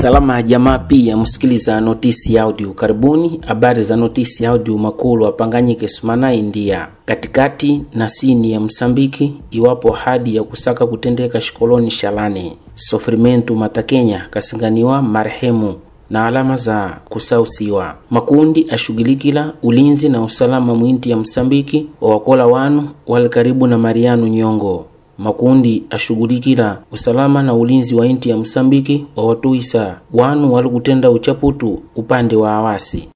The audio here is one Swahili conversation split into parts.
Salama jamaa, pia. Msikiliza notisi ya audio. Karibuni. Habari za notisi ya audio. Makulu apanganyike sumana India katikati na sini ya Msambiki, iwapo hadi ya kusaka kutendeka shikoloni Shalani sofrimentu matakenya kasinganiwa marehemu na alama za kusausiwa. Makundi ashughulikila ulinzi na usalama mwinti ya Msambiki wawakola wanu wali karibu na Mariano Nyongo makundi ashughulikila usalama na ulinzi wa inti ya Msambiki wawatuisa wanu wali kutenda uchaputu upande wa awasi.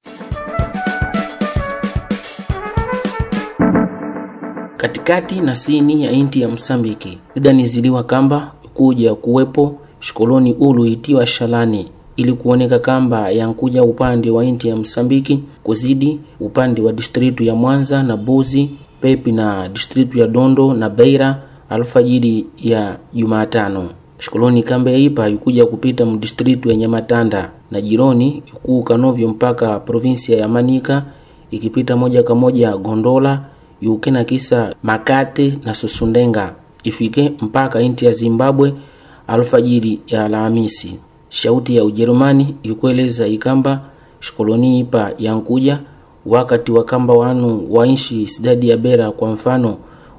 Katikati na sini ya inti ya Msambiki idaniziliwa kamba kuja kuwepo shikoloni ulu itiwa Shalani ili kuoneka kamba yankuja upande wa inti ya Msambiki kuzidi upande wa distritu ya Mwanza na Buzi pepi na distritu ya Dondo na Beira alfajiri ya Jumatano. Shikoloni kambe yaipa yukuja kupita mdistritu ya Nyamatanda na jironi yukuu kanovyo mpaka provinsia ya Manika ikipita moja kwa moja Gondola yukena kisa Makate na Susundenga ifike mpaka inti ya Zimbabwe alfajiri ya Alhamisi. Shauti ya Ujerumani ikueleza ikamba shikoloni ipa yankuja wakati wa kamba wanu wainshi sidadi ya Bera kwa mfano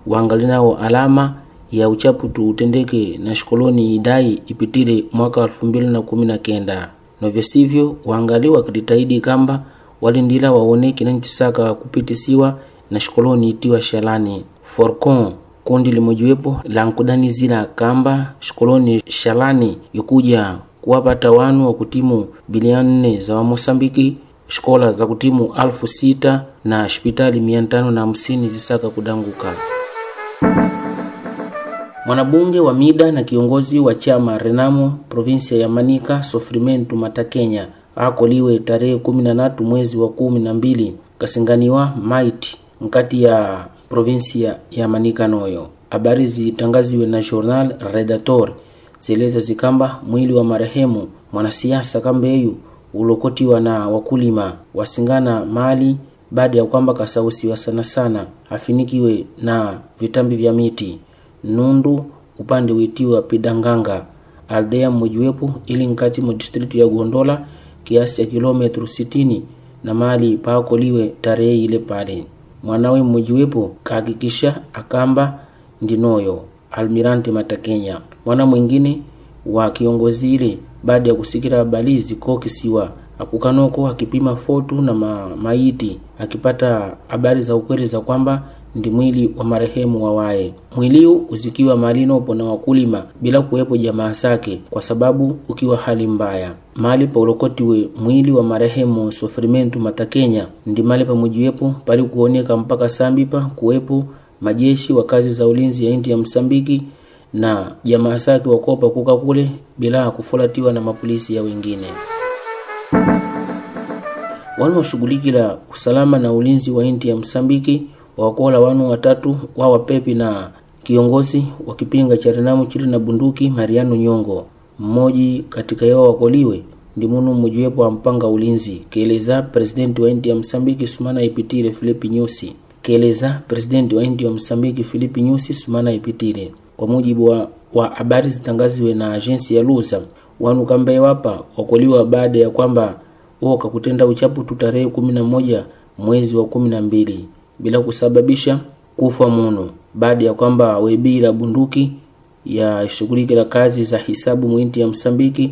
waangalinao alama ya uchaputu utendeke na shikoloni idai ipitile mwaka wa elfu mbili na kumi na kenda novyo sivyo waangaliwa kiditaidi kamba walindila waoneki na nchisaka kupitisiwa na shikoloni itiwa Shalani Forcon kundi limojiwepo la nkudanizila kamba shikoloni Shalani ikuja kuwapata wanu wa kutimu bilioni nne za Wamosambiki shikola za kutimu alfu sita na shipitali mia tano na hamsini zisaka kudanguka. Mwanabunge wa Mida na kiongozi wa chama Renamo provinsia ya Manika Sofrimentu Matakenya akoliwe tarehe kumi na tatu mwezi wa kumi na mbili kasinganiwa maiti nkati ya provinsia ya Manika noyo. Habari zitangaziwe na Journal Redator zieleza zikamba mwili wa marehemu mwanasiasa kambeyu ulokotiwa na wakulima wasingana mali baada ya kwamba kasausiwa sana sana afinikiwe na vitambi vya miti nundu upande witiwa pidanganga. Aldea mmojiwepo ili nkati mu distritu ya Gondola kiasi cha kilometru 60 na mali paakoliwe tarehe ile pale. Mwanawe mmojiwepo kahakikisha akamba ndinoyo almirante Matakenya mwana mwingine wa kiongozi ile baada ya kusikira habari ziko kisiwa akukanoko akipima fotu na ma, maiti akipata habari za ukweli za kwamba ndi mwili wa marehemu wawaye. Mwiliu uzikiwa malinopo na wakulima bila kuwepo jamaa zake, kwa sababu ukiwa hali mbaya. Mali paulokotiwe mwili wa marehemu Sofrimentu Matakenya ndi mali pamujiwepo pali kuoneka mpaka sambipa kuwepo majeshi wa kazi za ulinzi ya inti ya Msambiki na jamaa zake wakopa kuka kule bila kufulatiwa na mapolisi ya wengine wanaoshughulikila usalama na ulinzi wa inti ya Msambiki wakola wanu watatu wawa pepi na kiongozi wa kipinga cha Renamu chili na bunduki Mariano Nyongo. Mmoji katika yao wakoliwe ndi munu mmojiwepo ampanga ulinzi. Keleza presidenti wa inti Msambiki Sumana Ipitile Filipi Nyusi keleza presidenti wa inti Msambiki Filipi Nyusi Sumana Ipitile. Kwa mujibu wa habari zitangaziwe na agensi ya Lusa wanu kambaye wapa wakoliwa baada ya kwamba woka kutenda uchaputu tarehe kumi na moja mwezi wa kumi na mbili bila kusababisha kufa muno baada ya kwamba webila bunduki ya shughulikila kazi za hisabu mwinti ya Msambiki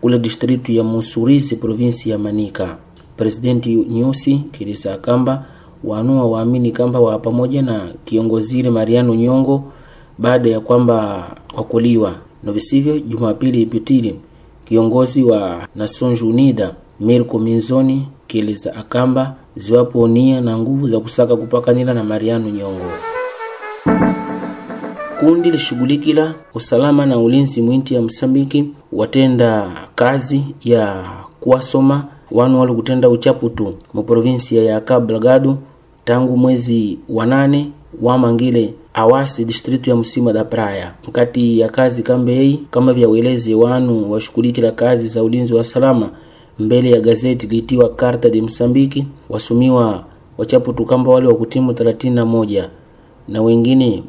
kule distritu ya Musurisi provinsi ya Manika. Presidenti Nyusi kilisa kamba wanua waamini kamba wa pamoja na kiongozile Mariano Nyongo baada ya kwamba wakuliwa na. Jumapili ipitili kiongozi wa Nations Mirko Minzoni kieleza akamba ziwapo nia na nguvu za kusaka kupakanila na Mariano Nyongo. Kundi lishughulikila usalama na ulinzi mwinti ya Msambiki watenda kazi ya kuwasoma wanu wali kutenda uchaputu tu muprovinsia ya Cabo Delgado tangu mwezi wa nane wamangile awasi distritu ya Msima da Praia mkati ya kazi kambei kama vya welezi wanu washughulikila kazi za ulinzi wa salama mbele ya gazeti litiwa Carta de Msambiki wasumiwa wachaputu tukamba wale wa kutimu 31 na wengine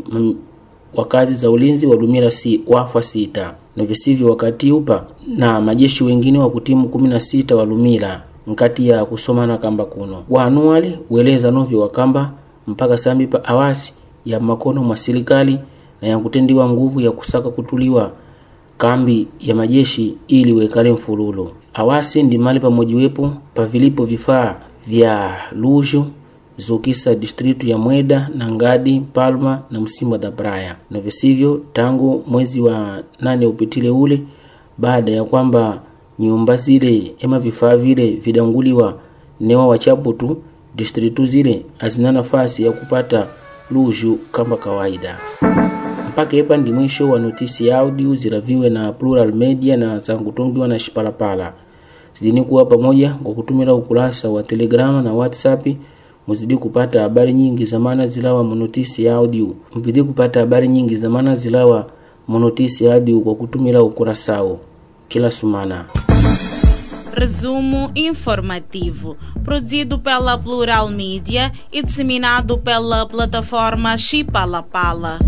wa kazi za ulinzi walumira si wafa sita na visivyo wakati upa na majeshi wengine wa kutimu 16 walumira nkati ya kusomana kamba kuno. Wanuwali weleza novyo wakamba mpaka sambi pa awasi ya makono mwa serikali na ya kutendiwa nguvu ya kusaka kutuliwa kambi ya majeshi ili wekale mfululo awasi ndi mali pamojiwepo pavilipo vifaa vya lujo zokisa distritu ya Mweda na Ngadi, Palma na Msimba da Praia, na visivyo tangu mwezi wa nane upitile ule, baada ya kwamba nyumba zile ema vifaa vile vidanguliwa newa wachaputu distritu zile hazina nafasi ya kupata luju kama kawaida. Mpaka epa ndi mwisho wa notisi ya audio ziraviwe na Plural Media na zangutongiwa na Shipalapala zidini kuwa pamoja kwa kutumira ukurasa wa Telegram na WhatsApp muzidi kupata habari nyingi za maana zilawa monotisi ya audio. Mpidi kupata habari nyingi za maana zilawa monotisi ya audio kwa kutumira ukurasao kila sumana. Resumo informativo, produzido pela Plural Media e disseminado pela plataforma Chipalapala.